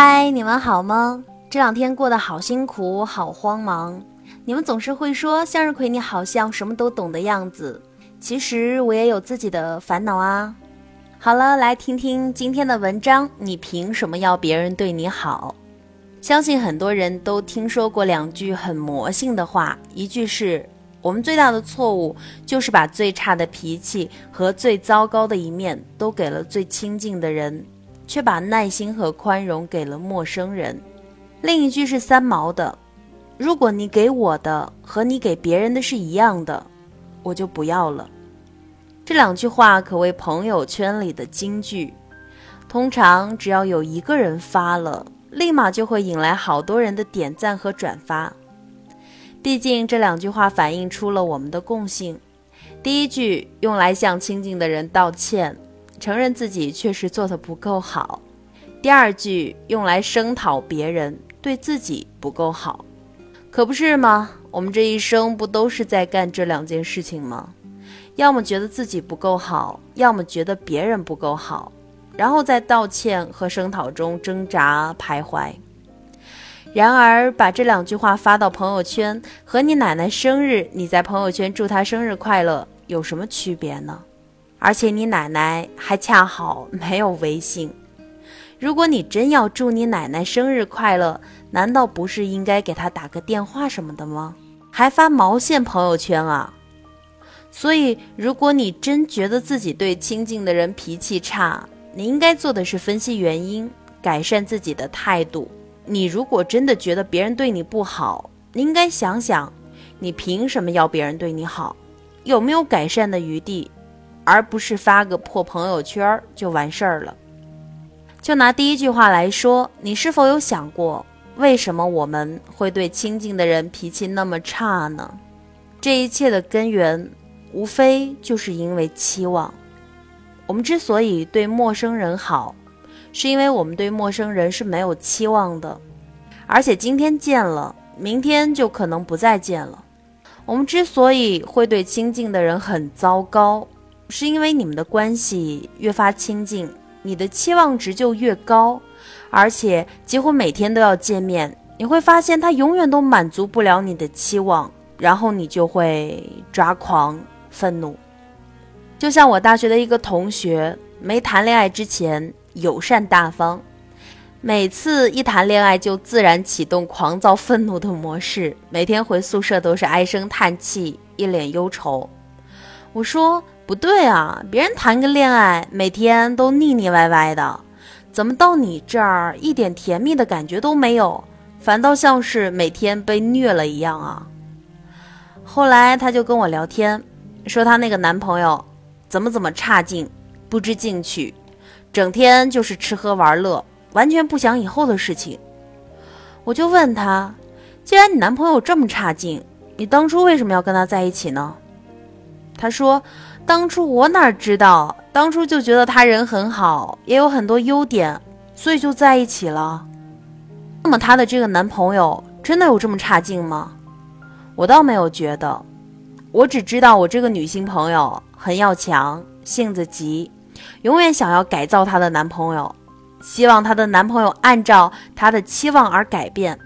嗨，你们好吗？这两天过得好辛苦，好慌忙。你们总是会说向日葵，你好像什么都懂的样子。其实我也有自己的烦恼啊。好了，来听听今天的文章。你凭什么要别人对你好？相信很多人都听说过两句很魔性的话，一句是我们最大的错误就是把最差的脾气和最糟糕的一面都给了最亲近的人。却把耐心和宽容给了陌生人。另一句是三毛的：“如果你给我的和你给别人的是一样的，我就不要了。”这两句话可谓朋友圈里的金句。通常只要有一个人发了，立马就会引来好多人的点赞和转发。毕竟这两句话反映出了我们的共性。第一句用来向亲近的人道歉。承认自己确实做的不够好。第二句用来声讨别人对自己不够好，可不是吗？我们这一生不都是在干这两件事情吗？要么觉得自己不够好，要么觉得别人不够好，然后在道歉和声讨中挣扎徘徊。然而，把这两句话发到朋友圈，和你奶奶生日，你在朋友圈祝她生日快乐，有什么区别呢？而且你奶奶还恰好没有微信。如果你真要祝你奶奶生日快乐，难道不是应该给她打个电话什么的吗？还发毛线朋友圈啊！所以，如果你真觉得自己对亲近的人脾气差，你应该做的是分析原因，改善自己的态度。你如果真的觉得别人对你不好，你应该想想，你凭什么要别人对你好？有没有改善的余地？而不是发个破朋友圈就完事儿了。就拿第一句话来说，你是否有想过，为什么我们会对亲近的人脾气那么差呢？这一切的根源，无非就是因为期望。我们之所以对陌生人好，是因为我们对陌生人是没有期望的，而且今天见了，明天就可能不再见了。我们之所以会对亲近的人很糟糕。是因为你们的关系越发亲近，你的期望值就越高，而且几乎每天都要见面。你会发现他永远都满足不了你的期望，然后你就会抓狂、愤怒。就像我大学的一个同学，没谈恋爱之前友善大方，每次一谈恋爱就自然启动狂躁愤怒的模式，每天回宿舍都是唉声叹气，一脸忧愁。我说。不对啊，别人谈个恋爱，每天都腻腻歪歪的，怎么到你这儿一点甜蜜的感觉都没有，反倒像是每天被虐了一样啊？后来她就跟我聊天，说她那个男朋友怎么怎么差劲，不知进取，整天就是吃喝玩乐，完全不想以后的事情。我就问她，既然你男朋友这么差劲，你当初为什么要跟他在一起呢？她说。当初我哪知道，当初就觉得他人很好，也有很多优点，所以就在一起了。那么她的这个男朋友真的有这么差劲吗？我倒没有觉得，我只知道我这个女性朋友很要强，性子急，永远想要改造她的男朋友，希望她的男朋友按照她的期望而改变。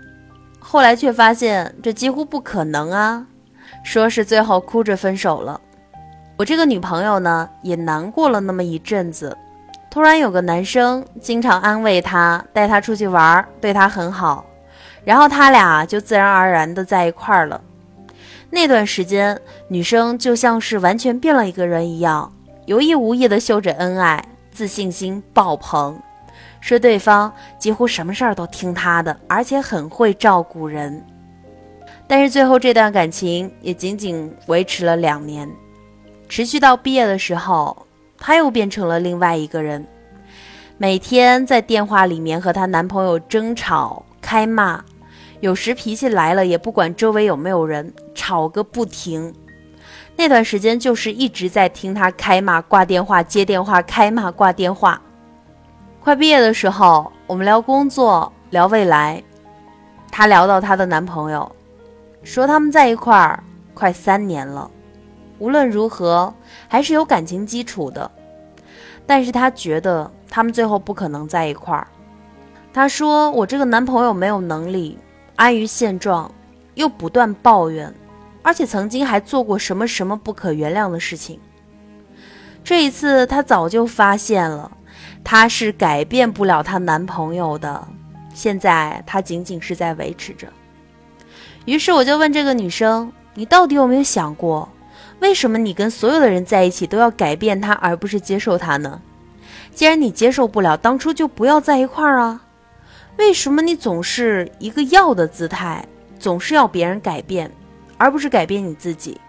后来却发现这几乎不可能啊，说是最后哭着分手了。我这个女朋友呢，也难过了那么一阵子。突然有个男生经常安慰她，带她出去玩，对她很好，然后他俩就自然而然的在一块儿了。那段时间，女生就像是完全变了一个人一样，有意无意的秀着恩爱，自信心爆棚，说对方几乎什么事儿都听她的，而且很会照顾人。但是最后这段感情也仅仅维持了两年。持续到毕业的时候，她又变成了另外一个人，每天在电话里面和她男朋友争吵、开骂，有时脾气来了也不管周围有没有人，吵个不停。那段时间就是一直在听她开骂、挂电话、接电话、开骂、挂电话。快毕业的时候，我们聊工作、聊未来，她聊到她的男朋友，说他们在一块儿快三年了。无论如何，还是有感情基础的，但是她觉得他们最后不可能在一块儿。她说：“我这个男朋友没有能力，安于现状，又不断抱怨，而且曾经还做过什么什么不可原谅的事情。这一次，她早就发现了，她是改变不了她男朋友的。现在，她仅仅是在维持着。于是，我就问这个女生：你到底有没有想过，为什么你跟所有的人在一起都要改变他，而不是接受他呢？既然你接受不了，当初就不要在一块儿啊。”为什么你总是一个要的姿态，总是要别人改变，而不是改变你自己？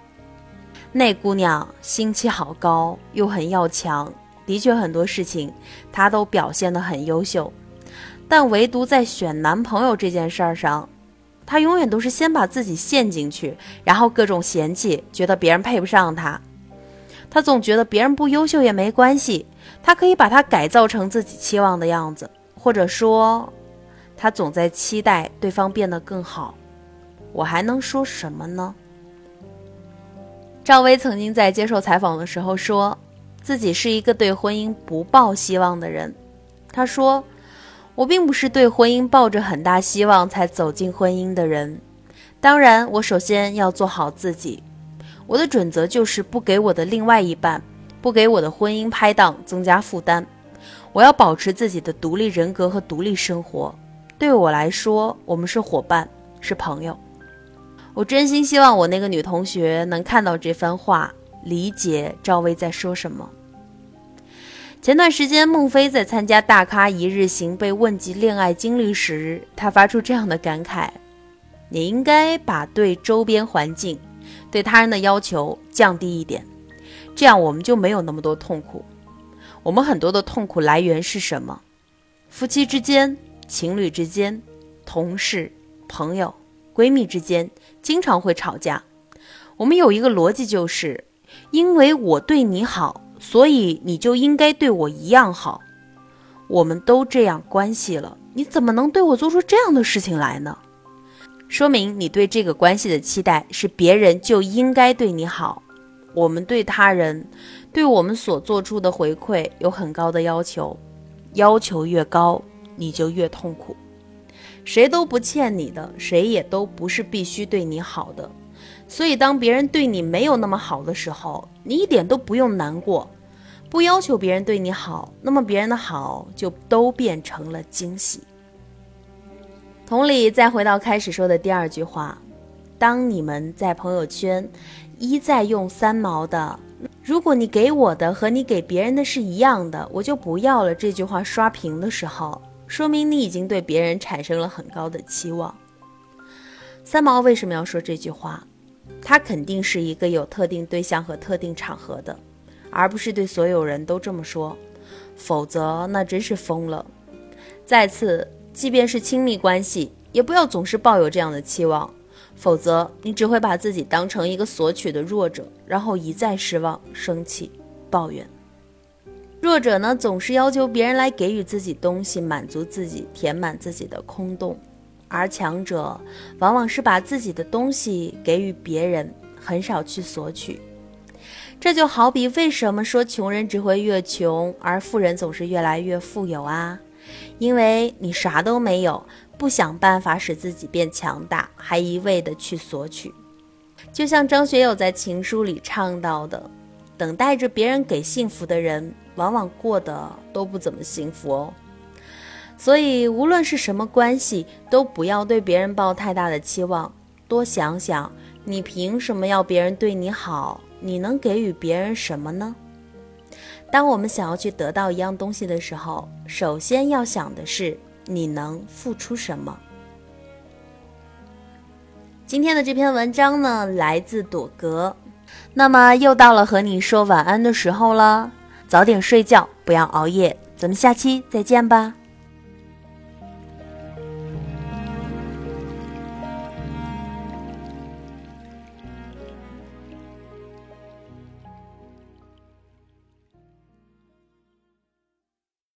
那姑娘心气好高，又很要强，的确很多事情她都表现得很优秀，但唯独在选男朋友这件事儿上，他永远都是先把自己陷进去，然后各种嫌弃，觉得别人配不上他。他总觉得别人不优秀也没关系，他可以把她改造成自己期望的样子，或者说。他总在期待对方变得更好，我还能说什么呢？赵薇曾经在接受采访的时候说，自己是一个对婚姻不抱希望的人。她说：“我并不是对婚姻抱着很大希望才走进婚姻的人。当然，我首先要做好自己。我的准则就是不给我的另外一半，不给我的婚姻拍档增加负担。我要保持自己的独立人格和独立生活。”对我来说，我们是伙伴，是朋友。我真心希望我那个女同学能看到这番话，理解赵薇在说什么。前段时间，孟非在参加《大咖一日行》被问及恋爱经历时，他发出这样的感慨：“你应该把对周边环境、对他人的要求降低一点，这样我们就没有那么多痛苦。我们很多的痛苦来源是什么？夫妻之间。”情侣之间、同事、朋友、闺蜜之间经常会吵架。我们有一个逻辑，就是因为我对你好，所以你就应该对我一样好。我们都这样关系了，你怎么能对我做出这样的事情来呢？说明你对这个关系的期待是别人就应该对你好。我们对他人，对我们所做出的回馈有很高的要求，要求越高。你就越痛苦，谁都不欠你的，谁也都不是必须对你好的。所以，当别人对你没有那么好的时候，你一点都不用难过，不要求别人对你好，那么别人的好就都变成了惊喜。同理，再回到开始说的第二句话，当你们在朋友圈一再用三毛的“如果你给我的和你给别人的是一样的，我就不要了”这句话刷屏的时候，说明你已经对别人产生了很高的期望。三毛为什么要说这句话？他肯定是一个有特定对象和特定场合的，而不是对所有人都这么说，否则那真是疯了。再次，即便是亲密关系，也不要总是抱有这样的期望，否则你只会把自己当成一个索取的弱者，然后一再失望、生气、抱怨。弱者呢，总是要求别人来给予自己东西，满足自己，填满自己的空洞；而强者往往是把自己的东西给予别人，很少去索取。这就好比为什么说穷人只会越穷，而富人总是越来越富有啊？因为你啥都没有，不想办法使自己变强大，还一味的去索取。就像张学友在情书里唱到的：“等待着别人给幸福的人。”往往过得都不怎么幸福哦，所以无论是什么关系，都不要对别人抱太大的期望。多想想，你凭什么要别人对你好？你能给予别人什么呢？当我们想要去得到一样东西的时候，首先要想的是你能付出什么。今天的这篇文章呢，来自朵格。那么又到了和你说晚安的时候了。早点睡觉，不要熬夜。咱们下期再见吧。